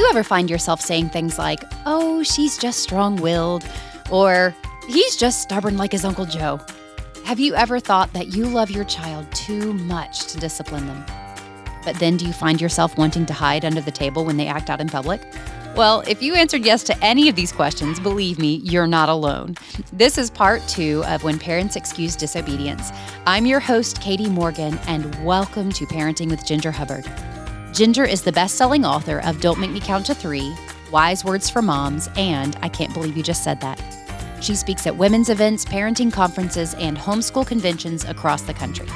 you ever find yourself saying things like, oh, she's just strong willed, or he's just stubborn like his Uncle Joe? Have you ever thought that you love your child too much to discipline them? But then do you find yourself wanting to hide under the table when they act out in public? Well, if you answered yes to any of these questions, believe me, you're not alone. This is part two of When Parents Excuse Disobedience. I'm your host, Katie Morgan, and welcome to Parenting with Ginger Hubbard. Ginger is the best selling author of Don't Make Me Count to Three, Wise Words for Moms, and I Can't Believe You Just Said That. She speaks at women's events, parenting conferences, and homeschool conventions across the country.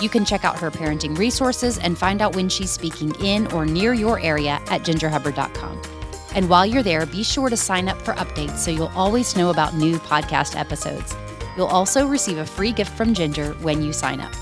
You can check out her parenting resources and find out when she's speaking in or near your area at gingerhubbard.com. And while you're there, be sure to sign up for updates so you'll always know about new podcast episodes. You'll also receive a free gift from Ginger when you sign up.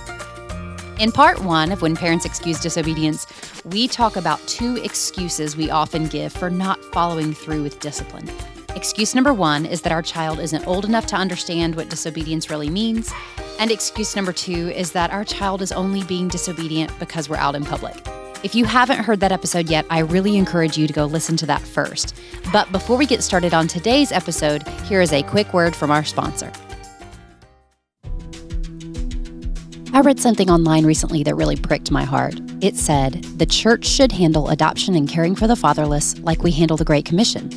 In part one of When Parents Excuse Disobedience, we talk about two excuses we often give for not following through with discipline. Excuse number one is that our child isn't old enough to understand what disobedience really means. And excuse number two is that our child is only being disobedient because we're out in public. If you haven't heard that episode yet, I really encourage you to go listen to that first. But before we get started on today's episode, here is a quick word from our sponsor. I read something online recently that really pricked my heart. It said, The church should handle adoption and caring for the fatherless like we handle the Great Commission.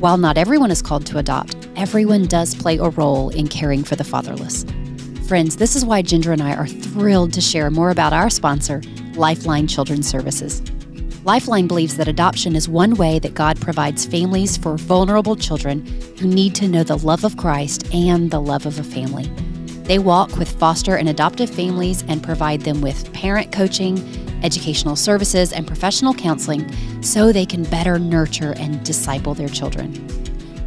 While not everyone is called to adopt, everyone does play a role in caring for the fatherless. Friends, this is why Ginger and I are thrilled to share more about our sponsor, Lifeline Children's Services. Lifeline believes that adoption is one way that God provides families for vulnerable children who need to know the love of Christ and the love of a family. They walk with foster and adoptive families and provide them with parent coaching, educational services, and professional counseling so they can better nurture and disciple their children.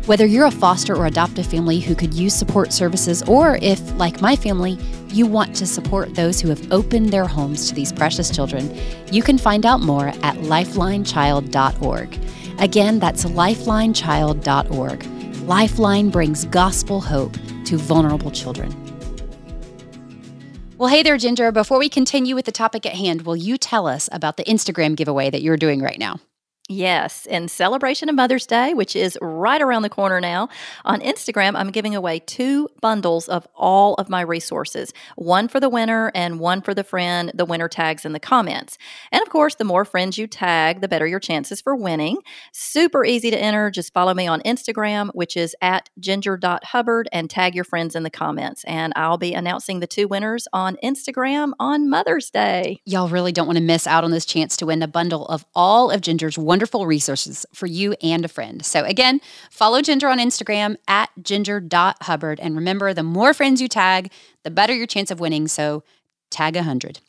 Whether you're a foster or adoptive family who could use support services, or if, like my family, you want to support those who have opened their homes to these precious children, you can find out more at lifelinechild.org. Again, that's lifelinechild.org. Lifeline brings gospel hope to vulnerable children. Well, hey there, Ginger. Before we continue with the topic at hand, will you tell us about the Instagram giveaway that you're doing right now? Yes, in celebration of Mother's Day, which is right around the corner now, on Instagram, I'm giving away two bundles of all of my resources one for the winner and one for the friend the winner tags in the comments. And of course, the more friends you tag, the better your chances for winning. Super easy to enter. Just follow me on Instagram, which is at ginger.hubbard, and tag your friends in the comments. And I'll be announcing the two winners on Instagram on Mother's Day. Y'all really don't want to miss out on this chance to win a bundle of all of Ginger's wonderful wonderful resources for you and a friend. So, again, follow Ginger on Instagram at ginger.hubbard. And remember, the more friends you tag, the better your chance of winning. So, tag 100.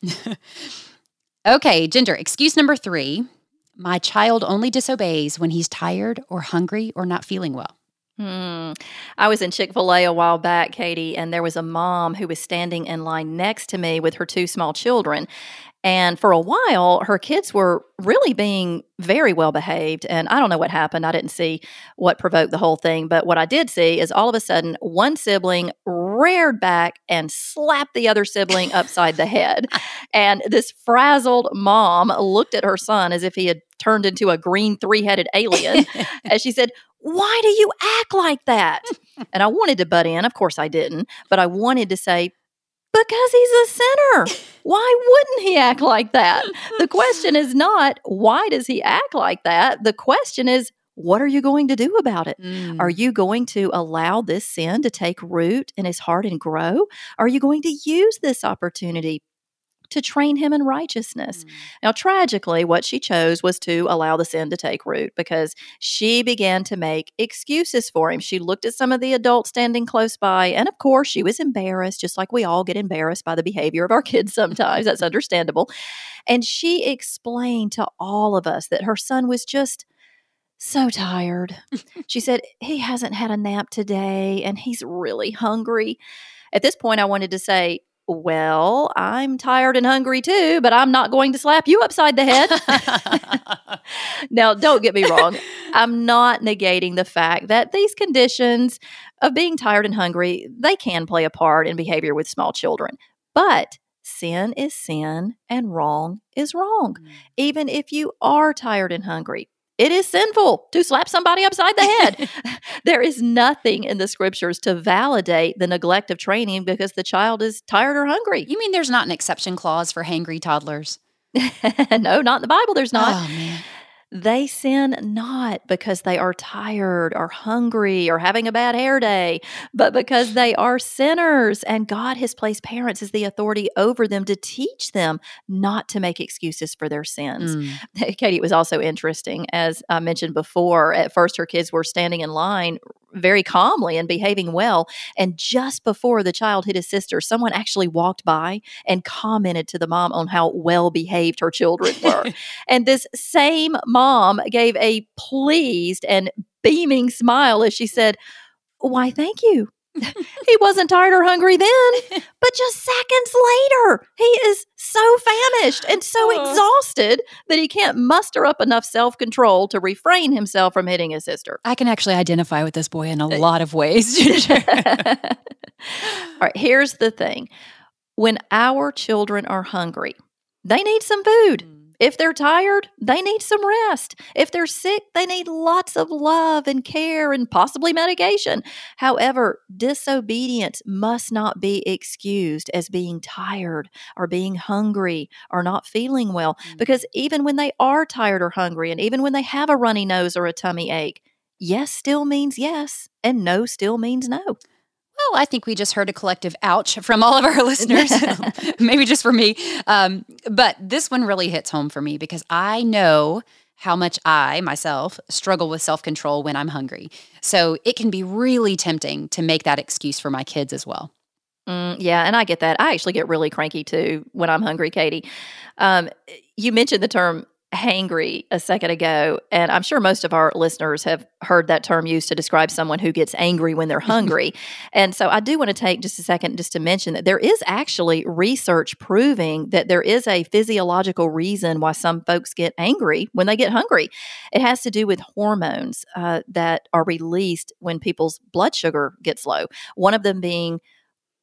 okay, Ginger, excuse number three my child only disobeys when he's tired or hungry or not feeling well. Hmm. I was in Chick fil A a while back, Katie, and there was a mom who was standing in line next to me with her two small children. And for a while, her kids were really being very well behaved. And I don't know what happened. I didn't see what provoked the whole thing. But what I did see is all of a sudden, one sibling reared back and slapped the other sibling upside the head. And this frazzled mom looked at her son as if he had turned into a green three headed alien. as she said, Why do you act like that? And I wanted to butt in. Of course, I didn't. But I wanted to say, because he's a sinner. Why wouldn't he act like that? The question is not why does he act like that? The question is what are you going to do about it? Mm. Are you going to allow this sin to take root in his heart and grow? Are you going to use this opportunity to train him in righteousness. Mm. Now, tragically, what she chose was to allow the sin to take root because she began to make excuses for him. She looked at some of the adults standing close by, and of course, she was embarrassed, just like we all get embarrassed by the behavior of our kids sometimes. That's understandable. And she explained to all of us that her son was just so tired. she said, He hasn't had a nap today and he's really hungry. At this point, I wanted to say, well, I'm tired and hungry too, but I'm not going to slap you upside the head. now, don't get me wrong. I'm not negating the fact that these conditions of being tired and hungry, they can play a part in behavior with small children. But sin is sin and wrong is wrong. Mm. Even if you are tired and hungry, it is sinful to slap somebody upside the head. there is nothing in the scriptures to validate the neglect of training because the child is tired or hungry. You mean there's not an exception clause for hangry toddlers? no, not in the Bible. There's not. Oh. They sin not because they are tired or hungry or having a bad hair day, but because they are sinners. And God has placed parents as the authority over them to teach them not to make excuses for their sins. Mm. Katie, it was also interesting. As I mentioned before, at first her kids were standing in line very calmly and behaving well. And just before the child hit his sister, someone actually walked by and commented to the mom on how well behaved her children were. and this same mom gave a pleased and beaming smile as she said, Why, thank you he wasn't tired or hungry then, but just seconds later, he is so famished and so exhausted that he can't muster up enough self control to refrain himself from hitting his sister. I can actually identify with this boy in a uh, lot of ways. All right, here's the thing when our children are hungry, they need some food. Mm. If they're tired, they need some rest. If they're sick, they need lots of love and care and possibly medication. However, disobedience must not be excused as being tired or being hungry or not feeling well, mm-hmm. because even when they are tired or hungry, and even when they have a runny nose or a tummy ache, yes still means yes, and no still means no. Well, I think we just heard a collective ouch from all of our listeners, maybe just for me. Um, but this one really hits home for me because I know how much I myself struggle with self control when I'm hungry. So it can be really tempting to make that excuse for my kids as well. Mm, yeah, and I get that. I actually get really cranky too when I'm hungry, Katie. Um, you mentioned the term hangry a second ago, and I'm sure most of our listeners have heard that term used to describe someone who gets angry when they're hungry. and so I do want to take just a second just to mention that there is actually research proving that there is a physiological reason why some folks get angry when they get hungry. It has to do with hormones uh, that are released when people's blood sugar gets low, one of them being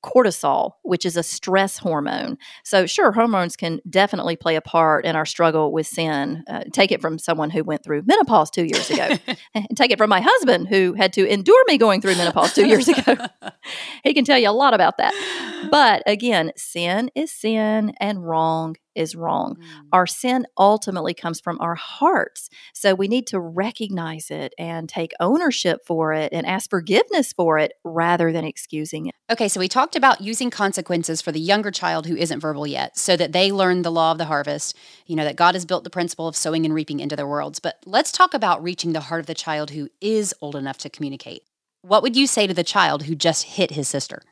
cortisol, which is a stress hormone. So, sure, hormones can definitely play a part in our struggle with sin. Uh, take it from someone who went through menopause two years ago, and take it from my husband who had to endure me going through menopause two years ago. he can tell you a lot about that. But again, sin is sin and wrong is wrong. Mm. Our sin ultimately comes from our hearts. So we need to recognize it and take ownership for it and ask forgiveness for it rather than excusing it. Okay, so we talked about using consequences for the younger child who isn't verbal yet so that they learn the law of the harvest, you know, that God has built the principle of sowing and reaping into their worlds. But let's talk about reaching the heart of the child who is old enough to communicate. What would you say to the child who just hit his sister?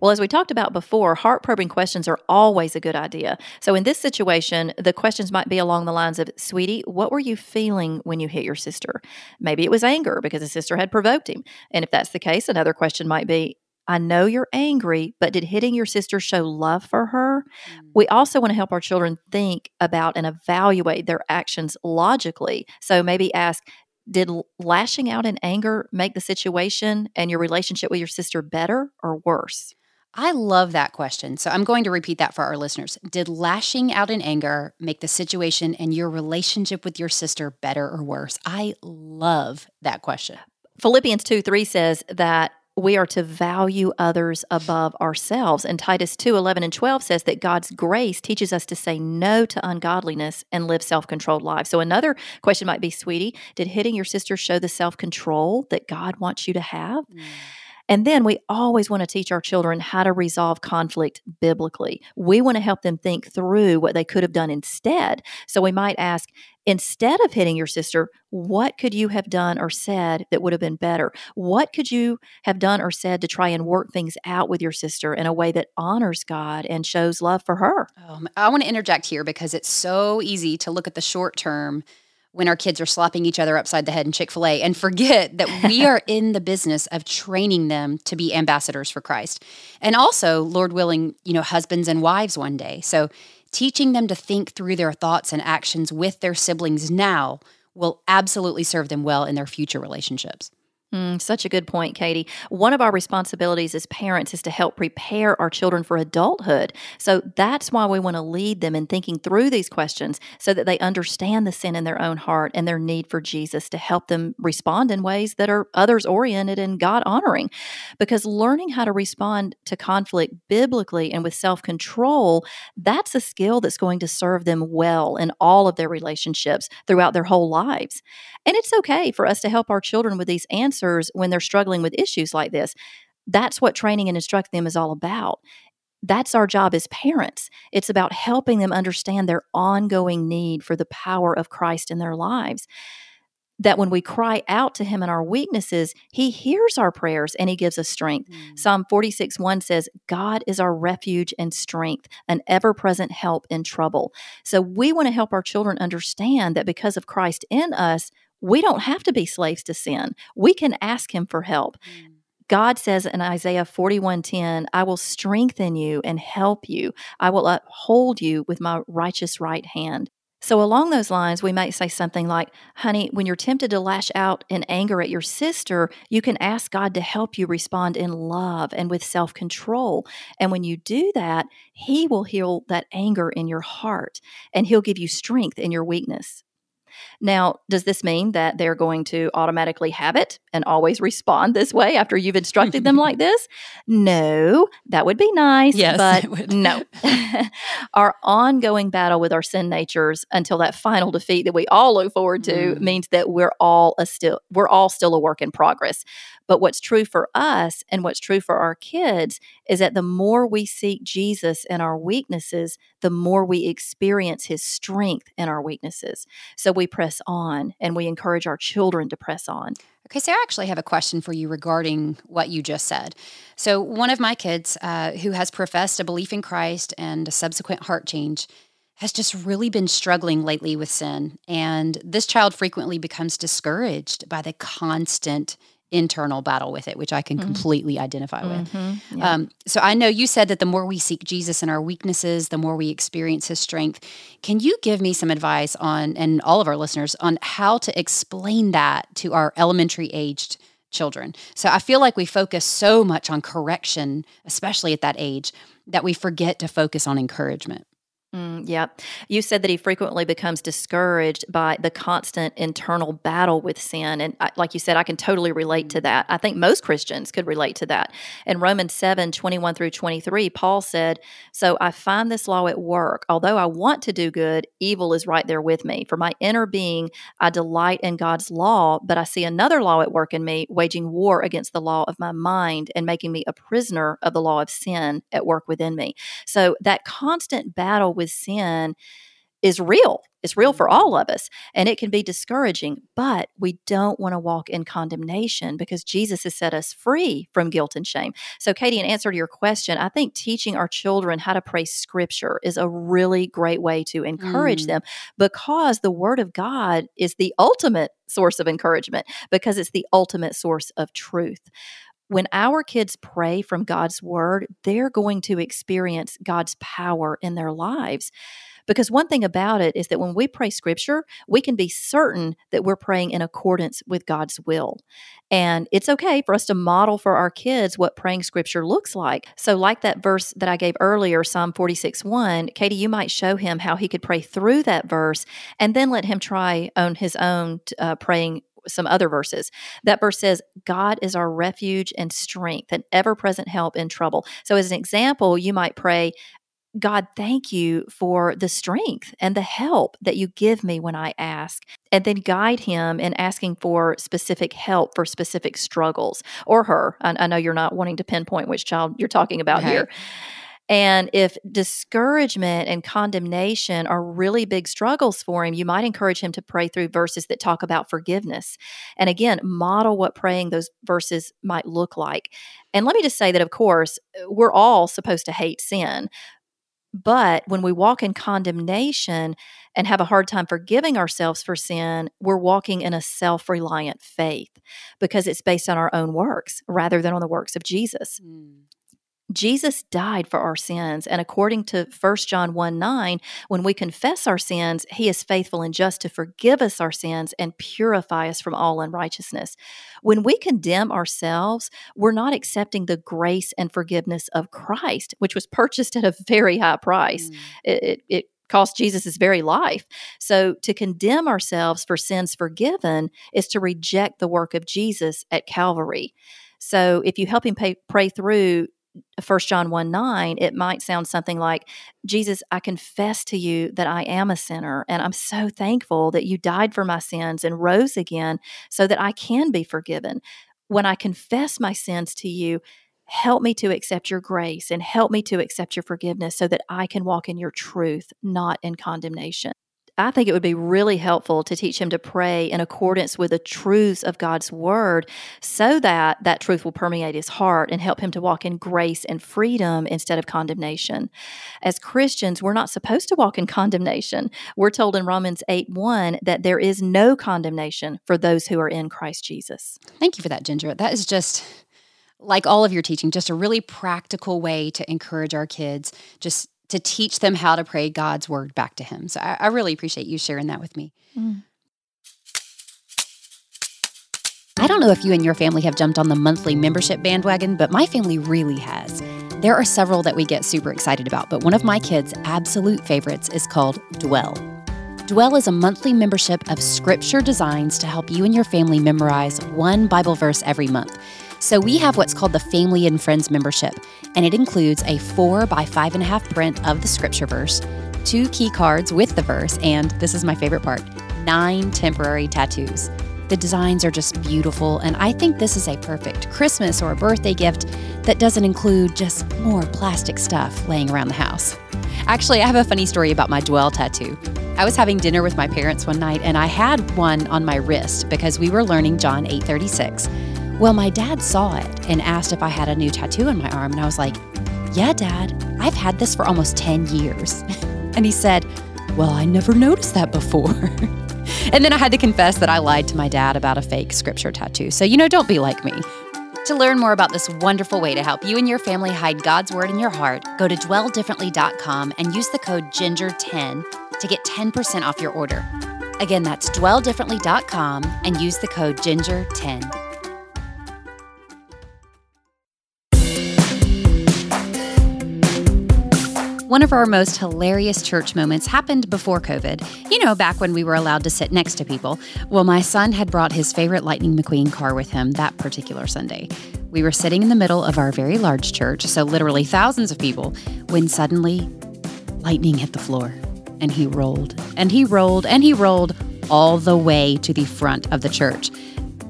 Well, as we talked about before, heart probing questions are always a good idea. So, in this situation, the questions might be along the lines of Sweetie, what were you feeling when you hit your sister? Maybe it was anger because the sister had provoked him. And if that's the case, another question might be I know you're angry, but did hitting your sister show love for her? Mm. We also want to help our children think about and evaluate their actions logically. So maybe ask, did lashing out in anger make the situation and your relationship with your sister better or worse? I love that question. So I'm going to repeat that for our listeners. Did lashing out in anger make the situation and your relationship with your sister better or worse? I love that question. Philippians 2 3 says that we are to value others above ourselves. And Titus 2 11 and 12 says that God's grace teaches us to say no to ungodliness and live self controlled lives. So, another question might be, sweetie, did hitting your sister show the self control that God wants you to have? Mm. And then we always want to teach our children how to resolve conflict biblically. We want to help them think through what they could have done instead. So we might ask, instead of hitting your sister, what could you have done or said that would have been better? What could you have done or said to try and work things out with your sister in a way that honors God and shows love for her? Um, I want to interject here because it's so easy to look at the short term when our kids are slapping each other upside the head in Chick fil A and forget that we are in the business of training them to be ambassadors for Christ. And also, Lord willing, you know, husbands and wives one day. So, teaching them to think through their thoughts and actions with their siblings now will absolutely serve them well in their future relationships. Mm, such a good point, Katie. One of our responsibilities as parents is to help prepare our children for adulthood. So that's why we want to lead them in thinking through these questions so that they understand the sin in their own heart and their need for Jesus to help them respond in ways that are others oriented and God honoring. Because learning how to respond to conflict biblically and with self control, that's a skill that's going to serve them well in all of their relationships throughout their whole lives. And it's okay for us to help our children with these answers when they're struggling with issues like this. That's what training and instructing them is all about. That's our job as parents. It's about helping them understand their ongoing need for the power of Christ in their lives. That when we cry out to Him in our weaknesses, He hears our prayers and He gives us strength. Mm. Psalm 46 1 says, God is our refuge and strength, an ever present help in trouble. So we want to help our children understand that because of Christ in us, we don't have to be slaves to sin. We can ask him for help. Mm. God says in Isaiah 41:10, I will strengthen you and help you. I will uphold you with my righteous right hand. So, along those lines, we might say something like, Honey, when you're tempted to lash out in anger at your sister, you can ask God to help you respond in love and with self control. And when you do that, He will heal that anger in your heart and He'll give you strength in your weakness. Now, does this mean that they're going to automatically have it and always respond this way after you've instructed them like this? No, that would be nice. Yes, but no. our ongoing battle with our sin natures until that final defeat that we all look forward to mm. means that we're all a still we're all still a work in progress. But what's true for us and what's true for our kids is that the more we seek Jesus in our weaknesses, the more we experience his strength in our weaknesses. So we press on and we encourage our children to press on. Okay, so I actually have a question for you regarding what you just said. So, one of my kids uh, who has professed a belief in Christ and a subsequent heart change has just really been struggling lately with sin. And this child frequently becomes discouraged by the constant internal battle with it, which I can mm-hmm. completely identify with. Mm-hmm. Yeah. Um, so I know you said that the more we seek Jesus in our weaknesses, the more we experience his strength. Can you give me some advice on, and all of our listeners, on how to explain that to our elementary aged children? So I feel like we focus so much on correction, especially at that age, that we forget to focus on encouragement. Mm, yeah. You said that he frequently becomes discouraged by the constant internal battle with sin. And I, like you said, I can totally relate to that. I think most Christians could relate to that. In Romans 7 21 through 23, Paul said, So I find this law at work. Although I want to do good, evil is right there with me. For my inner being, I delight in God's law, but I see another law at work in me, waging war against the law of my mind and making me a prisoner of the law of sin at work within me. So that constant battle with sin is real. It's real for all mm-hmm. of us and it can be discouraging, but we don't want to walk in condemnation because Jesus has set us free from guilt and shame. So, Katie, in answer to your question, I think teaching our children how to pray scripture is a really great way to encourage mm. them because the word of God is the ultimate source of encouragement because it's the ultimate source of truth when our kids pray from God's word, they're going to experience God's power in their lives. Because one thing about it is that when we pray scripture, we can be certain that we're praying in accordance with God's will. And it's okay for us to model for our kids what praying scripture looks like. So, like that verse that I gave earlier, Psalm 46 1, Katie, you might show him how he could pray through that verse and then let him try on his own uh, praying some other verses. That verse says, God is our refuge and strength, an ever present help in trouble. So, as an example, you might pray, God, thank you for the strength and the help that you give me when I ask. And then guide him in asking for specific help for specific struggles or her. I, I know you're not wanting to pinpoint which child you're talking about okay. here. And if discouragement and condemnation are really big struggles for him, you might encourage him to pray through verses that talk about forgiveness. And again, model what praying those verses might look like. And let me just say that, of course, we're all supposed to hate sin. But when we walk in condemnation and have a hard time forgiving ourselves for sin, we're walking in a self reliant faith because it's based on our own works rather than on the works of Jesus. Mm. Jesus died for our sins. And according to 1 John 1 9, when we confess our sins, he is faithful and just to forgive us our sins and purify us from all unrighteousness. When we condemn ourselves, we're not accepting the grace and forgiveness of Christ, which was purchased at a very high price. Mm. It, it, it cost Jesus' his very life. So to condemn ourselves for sins forgiven is to reject the work of Jesus at Calvary. So if you help him pay, pray through 1 John 1 9, it might sound something like, Jesus, I confess to you that I am a sinner, and I'm so thankful that you died for my sins and rose again so that I can be forgiven. When I confess my sins to you, help me to accept your grace and help me to accept your forgiveness so that I can walk in your truth, not in condemnation. I think it would be really helpful to teach him to pray in accordance with the truths of God's word so that that truth will permeate his heart and help him to walk in grace and freedom instead of condemnation. As Christians, we're not supposed to walk in condemnation. We're told in Romans 8 1 that there is no condemnation for those who are in Christ Jesus. Thank you for that, Ginger. That is just like all of your teaching, just a really practical way to encourage our kids. Just to teach them how to pray God's word back to Him. So I, I really appreciate you sharing that with me. Mm. I don't know if you and your family have jumped on the monthly membership bandwagon, but my family really has. There are several that we get super excited about, but one of my kids' absolute favorites is called Dwell. Dwell is a monthly membership of scripture designs to help you and your family memorize one Bible verse every month. So we have what's called the Family and Friends membership, and it includes a four by five and a half print of the scripture verse, two key cards with the verse, and this is my favorite part nine temporary tattoos. The designs are just beautiful, and I think this is a perfect Christmas or a birthday gift that doesn't include just more plastic stuff laying around the house. Actually, I have a funny story about my Dwell tattoo. I was having dinner with my parents one night and I had one on my wrist because we were learning John 8:36. Well, my dad saw it and asked if I had a new tattoo on my arm. And I was like, Yeah, dad, I've had this for almost 10 years. and he said, Well, I never noticed that before. and then I had to confess that I lied to my dad about a fake scripture tattoo. So, you know, don't be like me. To learn more about this wonderful way to help you and your family hide God's word in your heart, go to dwelldifferently.com and use the code GINGER10 to get 10% off your order. Again, that's dwelldifferently.com and use the code GINGER10. One of our most hilarious church moments happened before COVID. You know, back when we were allowed to sit next to people. Well, my son had brought his favorite Lightning McQueen car with him that particular Sunday. We were sitting in the middle of our very large church, so literally thousands of people, when suddenly lightning hit the floor. And he rolled, and he rolled, and he rolled all the way to the front of the church.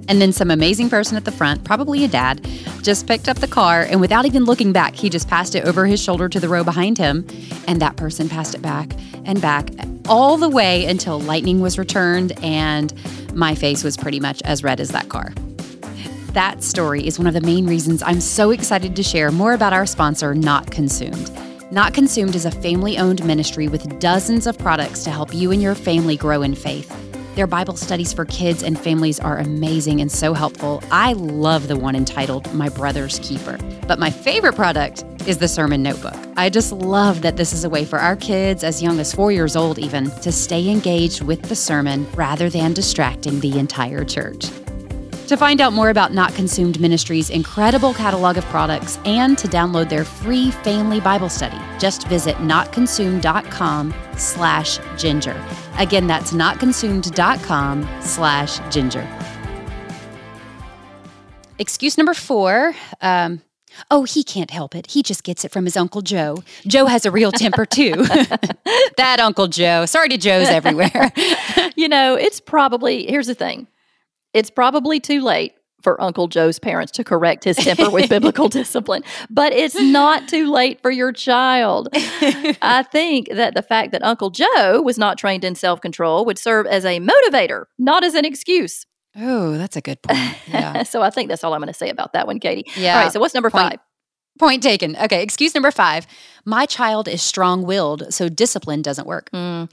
And then some amazing person at the front, probably a dad, just picked up the car and without even looking back, he just passed it over his shoulder to the row behind him. And that person passed it back and back all the way until lightning was returned and my face was pretty much as red as that car. That story is one of the main reasons I'm so excited to share more about our sponsor, Not Consumed. Not Consumed is a family owned ministry with dozens of products to help you and your family grow in faith. Their Bible studies for kids and families are amazing and so helpful. I love the one entitled My Brother's Keeper. But my favorite product is the Sermon Notebook. I just love that this is a way for our kids, as young as four years old even, to stay engaged with the sermon rather than distracting the entire church. To find out more about Not Consumed Ministries' incredible catalog of products and to download their free family Bible study, just visit notconsumed.com slash ginger. Again, that's notconsumed.com slash ginger. Excuse number four. Um, oh, he can't help it. He just gets it from his Uncle Joe. Joe has a real temper too. that Uncle Joe. Sorry to Joes everywhere. you know, it's probably, here's the thing it's probably too late for Uncle Joe's parents to correct his temper with biblical discipline, but it's not too late for your child. I think that the fact that Uncle Joe was not trained in self control would serve as a motivator, not as an excuse. Oh, that's a good point. Yeah. so I think that's all I'm going to say about that one, Katie. Yeah. All right. So what's number point, five? Point taken. Okay. Excuse number five. My child is strong willed, so discipline doesn't work. Mm.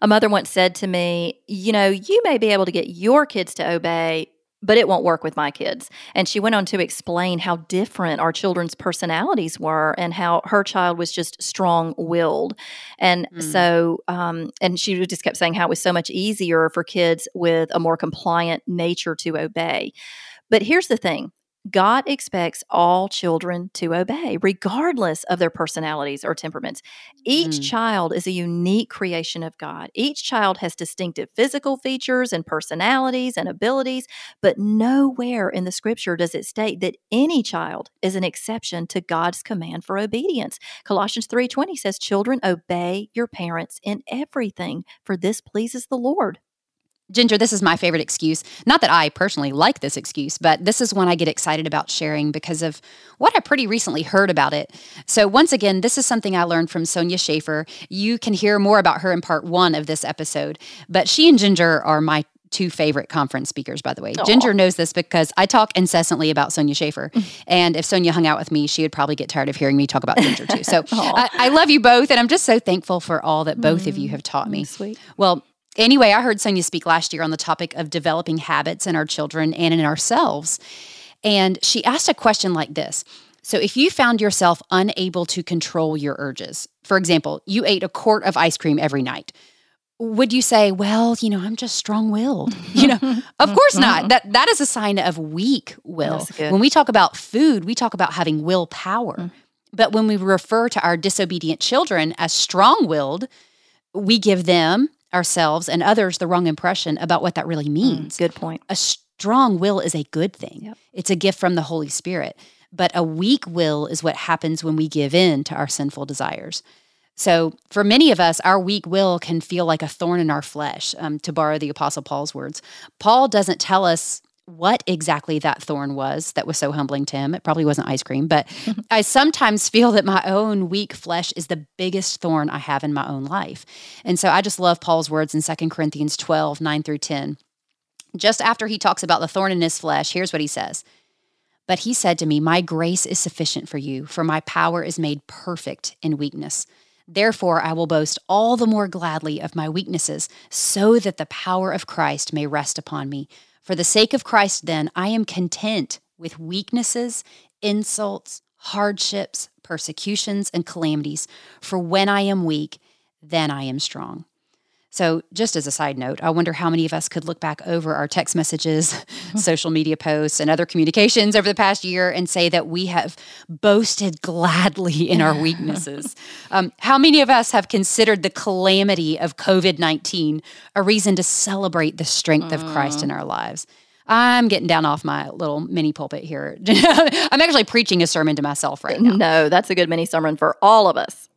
A mother once said to me, You know, you may be able to get your kids to obey, but it won't work with my kids. And she went on to explain how different our children's personalities were and how her child was just strong willed. And mm. so, um, and she just kept saying how it was so much easier for kids with a more compliant nature to obey. But here's the thing God expects all children to obey, regardless of their personalities or temperaments. Each mm. child is a unique creation of God. Each child has distinctive physical features and personalities and abilities, but nowhere in the scripture does it state that any child is an exception to God's command for obedience. Colossians 3:20 says, "Children, obey your parents in everything, for this pleases the Lord." Ginger, this is my favorite excuse. Not that I personally like this excuse, but this is one I get excited about sharing because of what I pretty recently heard about it. So, once again, this is something I learned from Sonya Shafer. You can hear more about her in part one of this episode, but she and Ginger are my two favorite conference speakers, by the way. Aww. Ginger knows this because I talk incessantly about Sonya Shafer. and if Sonya hung out with me, she would probably get tired of hearing me talk about Ginger too. So I, I, love you both. And I'm just so thankful for all that both mm, of you mm, have taught me. Sweet. Well, Anyway, I heard Sonya speak last year on the topic of developing habits in our children and in ourselves. And she asked a question like this So, if you found yourself unable to control your urges, for example, you ate a quart of ice cream every night, would you say, well, you know, I'm just strong-willed? You know, of course not. That that is a sign of weak will. When we talk about food, we talk about having willpower. Mm. But when we refer to our disobedient children as strong-willed, we give them ourselves and others the wrong impression about what that really mm, means. Mm, good point. A strong will is a good thing, yep. it's a gift from the Holy Spirit. But a weak will is what happens when we give in to our sinful desires. So, for many of us, our weak will can feel like a thorn in our flesh, um, to borrow the Apostle Paul's words. Paul doesn't tell us what exactly that thorn was that was so humbling to him. It probably wasn't ice cream, but I sometimes feel that my own weak flesh is the biggest thorn I have in my own life. And so I just love Paul's words in 2 Corinthians 12, 9 through 10. Just after he talks about the thorn in his flesh, here's what he says. But he said to me, My grace is sufficient for you, for my power is made perfect in weakness. Therefore, I will boast all the more gladly of my weaknesses, so that the power of Christ may rest upon me. For the sake of Christ, then, I am content with weaknesses, insults, hardships, persecutions, and calamities. For when I am weak, then I am strong. So, just as a side note, I wonder how many of us could look back over our text messages, social media posts, and other communications over the past year and say that we have boasted gladly in our weaknesses. um, how many of us have considered the calamity of COVID 19 a reason to celebrate the strength of Christ in our lives? I'm getting down off my little mini pulpit here. I'm actually preaching a sermon to myself right now. No, that's a good mini sermon for all of us.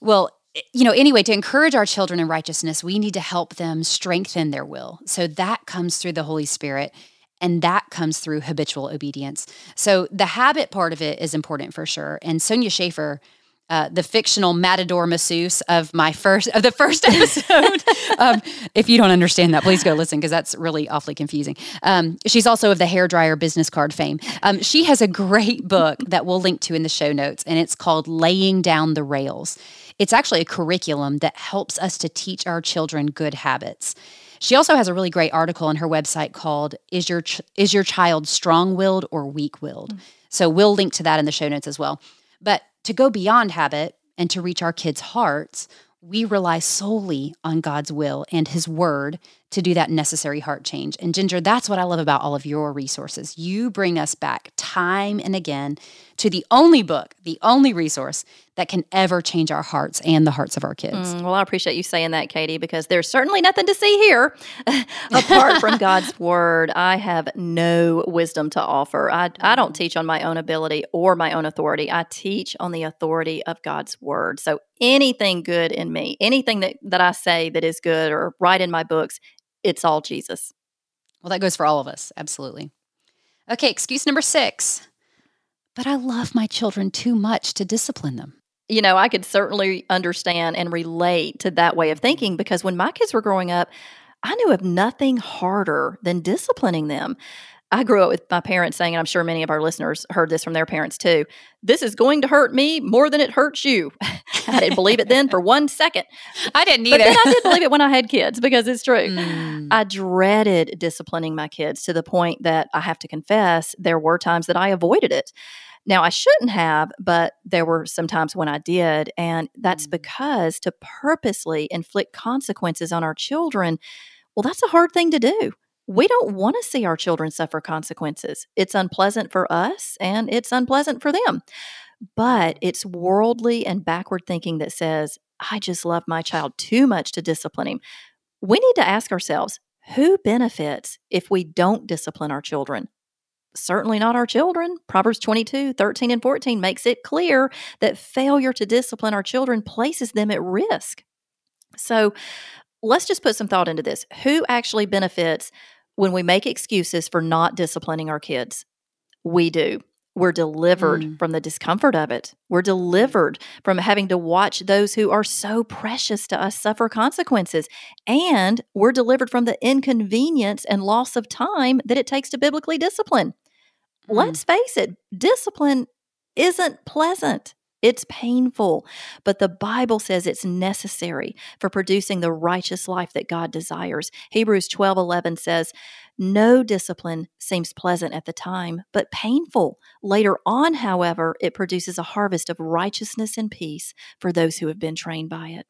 Well, you know, anyway, to encourage our children in righteousness, we need to help them strengthen their will. So that comes through the Holy Spirit and that comes through habitual obedience. So the habit part of it is important for sure. And Sonya Shafer, uh, the fictional matador masseuse of my first of the first episode. um, if you don't understand that, please go listen because that's really awfully confusing. Um, she's also of the hair dryer business card fame. Um, she has a great book that we'll link to in the show notes, and it's called "Laying Down the Rails." It's actually a curriculum that helps us to teach our children good habits. She also has a really great article on her website called "Is Your Ch- Is Your Child Strong-willed or Weak-willed?" Mm-hmm. So we'll link to that in the show notes as well. But to go beyond habit and to reach our kids' hearts, we rely solely on God's will and His word to do that necessary heart change. And Ginger, that's what I love about all of your resources. You bring us back time and again to the only book, the only resource that can ever change our hearts and the hearts of our kids. Mm, well, I appreciate you saying that, Katie, because there's certainly nothing to see here apart from God's word. I have no wisdom to offer. I, I don't teach on my own ability or my own authority. I teach on the authority of God's word. So anything good in me, anything that, that I say that is good or write in my books, it's all Jesus. Well, that goes for all of us. Absolutely. Okay, excuse number six. But I love my children too much to discipline them. You know, I could certainly understand and relate to that way of thinking because when my kids were growing up, I knew of nothing harder than disciplining them. I grew up with my parents saying, and I'm sure many of our listeners heard this from their parents too this is going to hurt me more than it hurts you. I didn't believe it then for one second. I didn't either. But then I did believe it when I had kids because it's true. Mm. I dreaded disciplining my kids to the point that I have to confess there were times that I avoided it. Now, I shouldn't have, but there were some times when I did. And that's mm. because to purposely inflict consequences on our children, well, that's a hard thing to do. We don't want to see our children suffer consequences. It's unpleasant for us and it's unpleasant for them. But it's worldly and backward thinking that says, I just love my child too much to discipline him. We need to ask ourselves who benefits if we don't discipline our children? Certainly not our children. Proverbs 22, 13, and 14 makes it clear that failure to discipline our children places them at risk. So let's just put some thought into this. Who actually benefits when we make excuses for not disciplining our kids? We do. We're delivered mm. from the discomfort of it. We're delivered from having to watch those who are so precious to us suffer consequences. And we're delivered from the inconvenience and loss of time that it takes to biblically discipline. Mm. Let's face it, discipline isn't pleasant. It's painful, but the Bible says it's necessary for producing the righteous life that God desires. Hebrews 12 11 says, No discipline seems pleasant at the time, but painful. Later on, however, it produces a harvest of righteousness and peace for those who have been trained by it.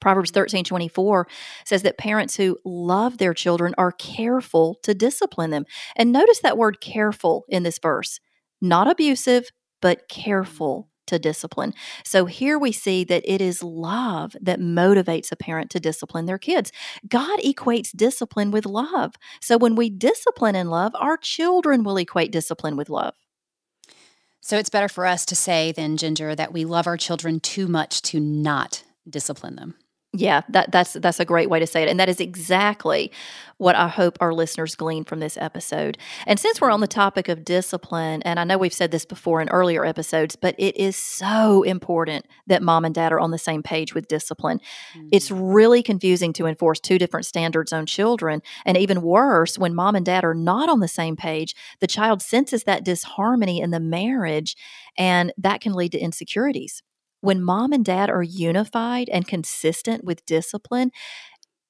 Proverbs 13 24 says that parents who love their children are careful to discipline them. And notice that word careful in this verse not abusive, but careful to discipline. So here we see that it is love that motivates a parent to discipline their kids. God equates discipline with love. So when we discipline in love, our children will equate discipline with love. So it's better for us to say then, Ginger, that we love our children too much to not discipline them. Yeah, that that's that's a great way to say it. And that is exactly what I hope our listeners glean from this episode. And since we're on the topic of discipline, and I know we've said this before in earlier episodes, but it is so important that mom and dad are on the same page with discipline. Mm-hmm. It's really confusing to enforce two different standards on children. And even worse, when mom and dad are not on the same page, the child senses that disharmony in the marriage, and that can lead to insecurities when mom and dad are unified and consistent with discipline,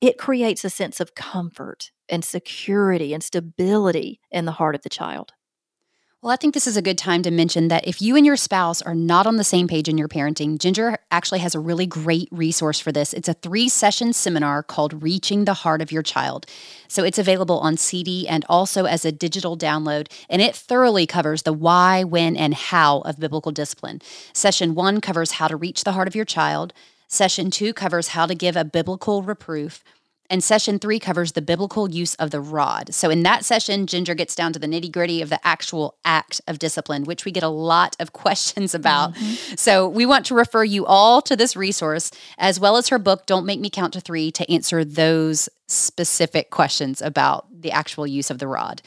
it creates a sense of comfort and security and stability in the heart of the child. Well, I think this is a good time to mention that if you and your spouse are not on the same page in your parenting, Ginger actually has a really great resource for this. It's a three session seminar called Reaching the Heart of Your Child. So it's available on CD and also as a digital download, and it thoroughly covers the why, when, and how of biblical discipline. Session one covers how to reach the heart of your child. Session two covers how to give a biblical reproof. And session three covers the biblical use of the rod. So, in that session, Ginger gets down to the nitty gritty of the actual act of discipline, which we get a lot of questions about. Mm-hmm. So, we want to refer you all to this resource, as well as her book, Don't Make Me Count to Three, to answer those specific questions about the actual use of the rod.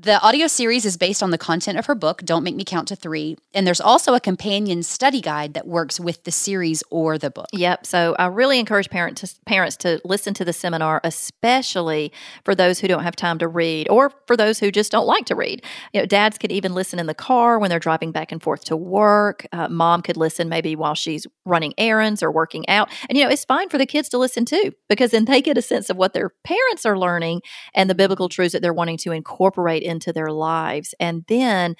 The audio series is based on the content of her book, Don't Make Me Count to Three. And there's also a companion study guide that works with the series or the book. Yep. So I really encourage parent to, parents to listen to the seminar, especially for those who don't have time to read or for those who just don't like to read. You know, dads could even listen in the car when they're driving back and forth to work. Uh, mom could listen maybe while she's running errands or working out. And, you know, it's fine for the kids to listen too, because then they get a sense of what their parents are learning and the biblical truths that they're wanting to incorporate into their lives. And then,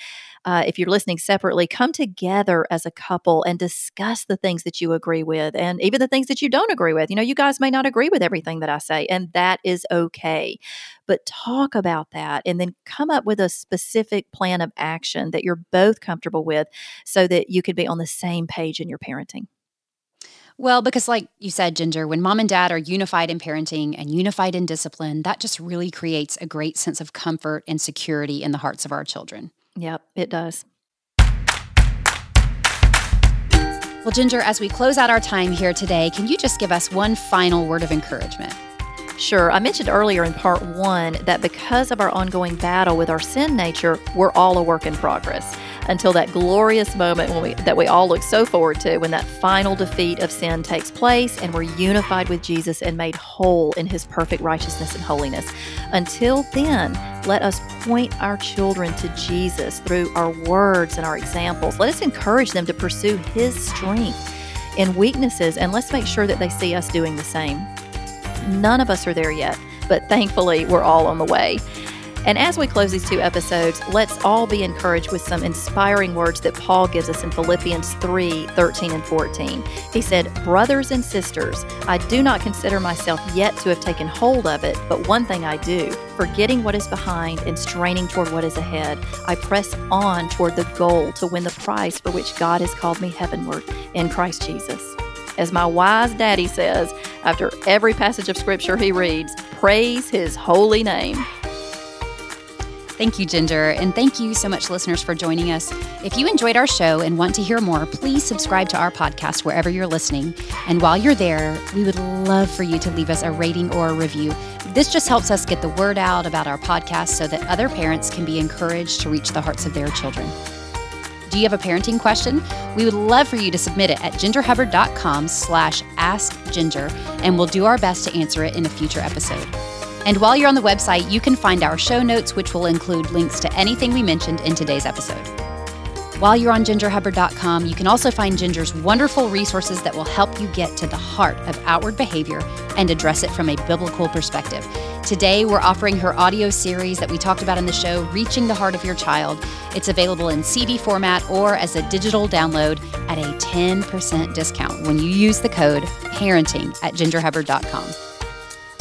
uh, if you're listening separately, come together as a couple and discuss the things that you agree with and even the things that you don't agree with. You know, you guys may not agree with everything that I say, and that is okay. But talk about that and then come up with a specific plan of action that you're both comfortable with so that you could be on the same page in your parenting. Well, because like you said, Ginger, when mom and dad are unified in parenting and unified in discipline, that just really creates a great sense of comfort and security in the hearts of our children. Yep, it does. Well, Ginger, as we close out our time here today, can you just give us one final word of encouragement? Sure. I mentioned earlier in part one that because of our ongoing battle with our sin nature, we're all a work in progress. Until that glorious moment when we, that we all look so forward to when that final defeat of sin takes place and we're unified with Jesus and made whole in his perfect righteousness and holiness. Until then, let us point our children to Jesus through our words and our examples. Let us encourage them to pursue his strength in weaknesses and let's make sure that they see us doing the same. None of us are there yet, but thankfully we're all on the way. And as we close these two episodes, let's all be encouraged with some inspiring words that Paul gives us in Philippians 3 13 and 14. He said, Brothers and sisters, I do not consider myself yet to have taken hold of it, but one thing I do, forgetting what is behind and straining toward what is ahead, I press on toward the goal to win the prize for which God has called me heavenward in Christ Jesus. As my wise daddy says, after every passage of scripture he reads, praise his holy name. Thank you, Ginger. And thank you so much, listeners, for joining us. If you enjoyed our show and want to hear more, please subscribe to our podcast wherever you're listening. And while you're there, we would love for you to leave us a rating or a review. This just helps us get the word out about our podcast so that other parents can be encouraged to reach the hearts of their children. Do you have a parenting question? We would love for you to submit it at gingerhubbard.com slash askginger, and we'll do our best to answer it in a future episode. And while you're on the website, you can find our show notes, which will include links to anything we mentioned in today's episode. While you're on gingerhubbard.com, you can also find Ginger's wonderful resources that will help you get to the heart of outward behavior and address it from a biblical perspective. Today, we're offering her audio series that we talked about in the show, Reaching the Heart of Your Child. It's available in CD format or as a digital download at a 10% discount when you use the code parenting at gingerhubbard.com.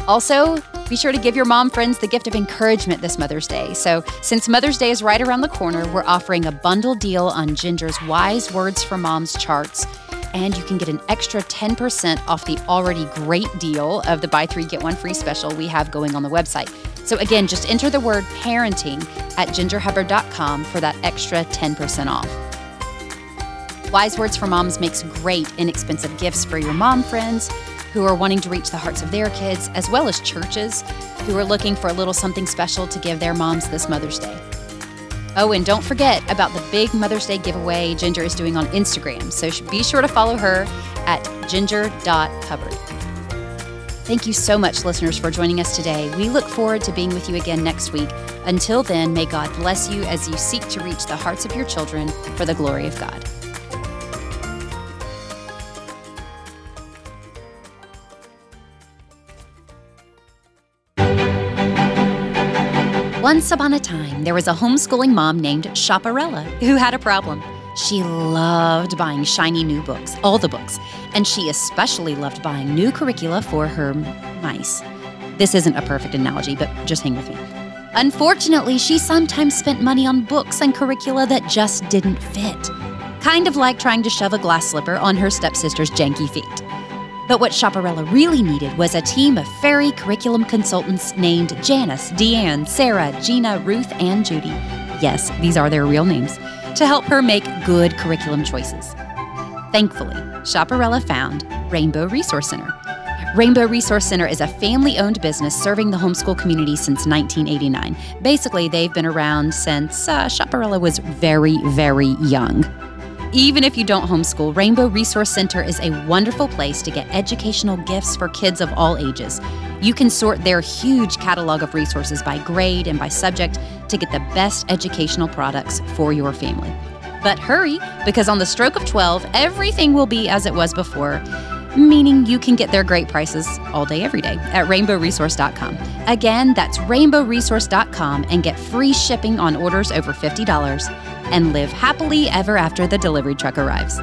Also, be sure to give your mom friends the gift of encouragement this Mother's Day. So, since Mother's Day is right around the corner, we're offering a bundle deal on Ginger's Wise Words for Moms charts. And you can get an extra 10% off the already great deal of the buy three, get one free special we have going on the website. So, again, just enter the word parenting at gingerhubbard.com for that extra 10% off. Wise Words for Moms makes great, inexpensive gifts for your mom friends who are wanting to reach the hearts of their kids, as well as churches who are looking for a little something special to give their moms this Mother's Day. Oh, and don't forget about the big Mother's Day giveaway Ginger is doing on Instagram, so be sure to follow her at ginger.hubbard. Thank you so much, listeners, for joining us today. We look forward to being with you again next week. Until then, may God bless you as you seek to reach the hearts of your children for the glory of God. Once upon a time, there was a homeschooling mom named Chaparella who had a problem. She loved buying shiny new books, all the books, and she especially loved buying new curricula for her mice. This isn't a perfect analogy, but just hang with me. Unfortunately, she sometimes spent money on books and curricula that just didn't fit. Kind of like trying to shove a glass slipper on her stepsister's janky feet. But what Chaparella really needed was a team of fairy curriculum consultants named Janice, Deanne, Sarah, Gina, Ruth, and Judy. Yes, these are their real names, to help her make good curriculum choices. Thankfully, Chaparella found Rainbow Resource Center. Rainbow Resource Center is a family owned business serving the homeschool community since 1989. Basically, they've been around since uh, was very, very young. Even if you don't homeschool, Rainbow Resource Center is a wonderful place to get educational gifts for kids of all ages. You can sort their huge catalog of resources by grade and by subject to get the best educational products for your family. But hurry, because on the stroke of 12, everything will be as it was before, meaning you can get their great prices all day, every day at rainbowresource.com. Again, that's rainbowresource.com and get free shipping on orders over $50 and live happily ever after the delivery truck arrives.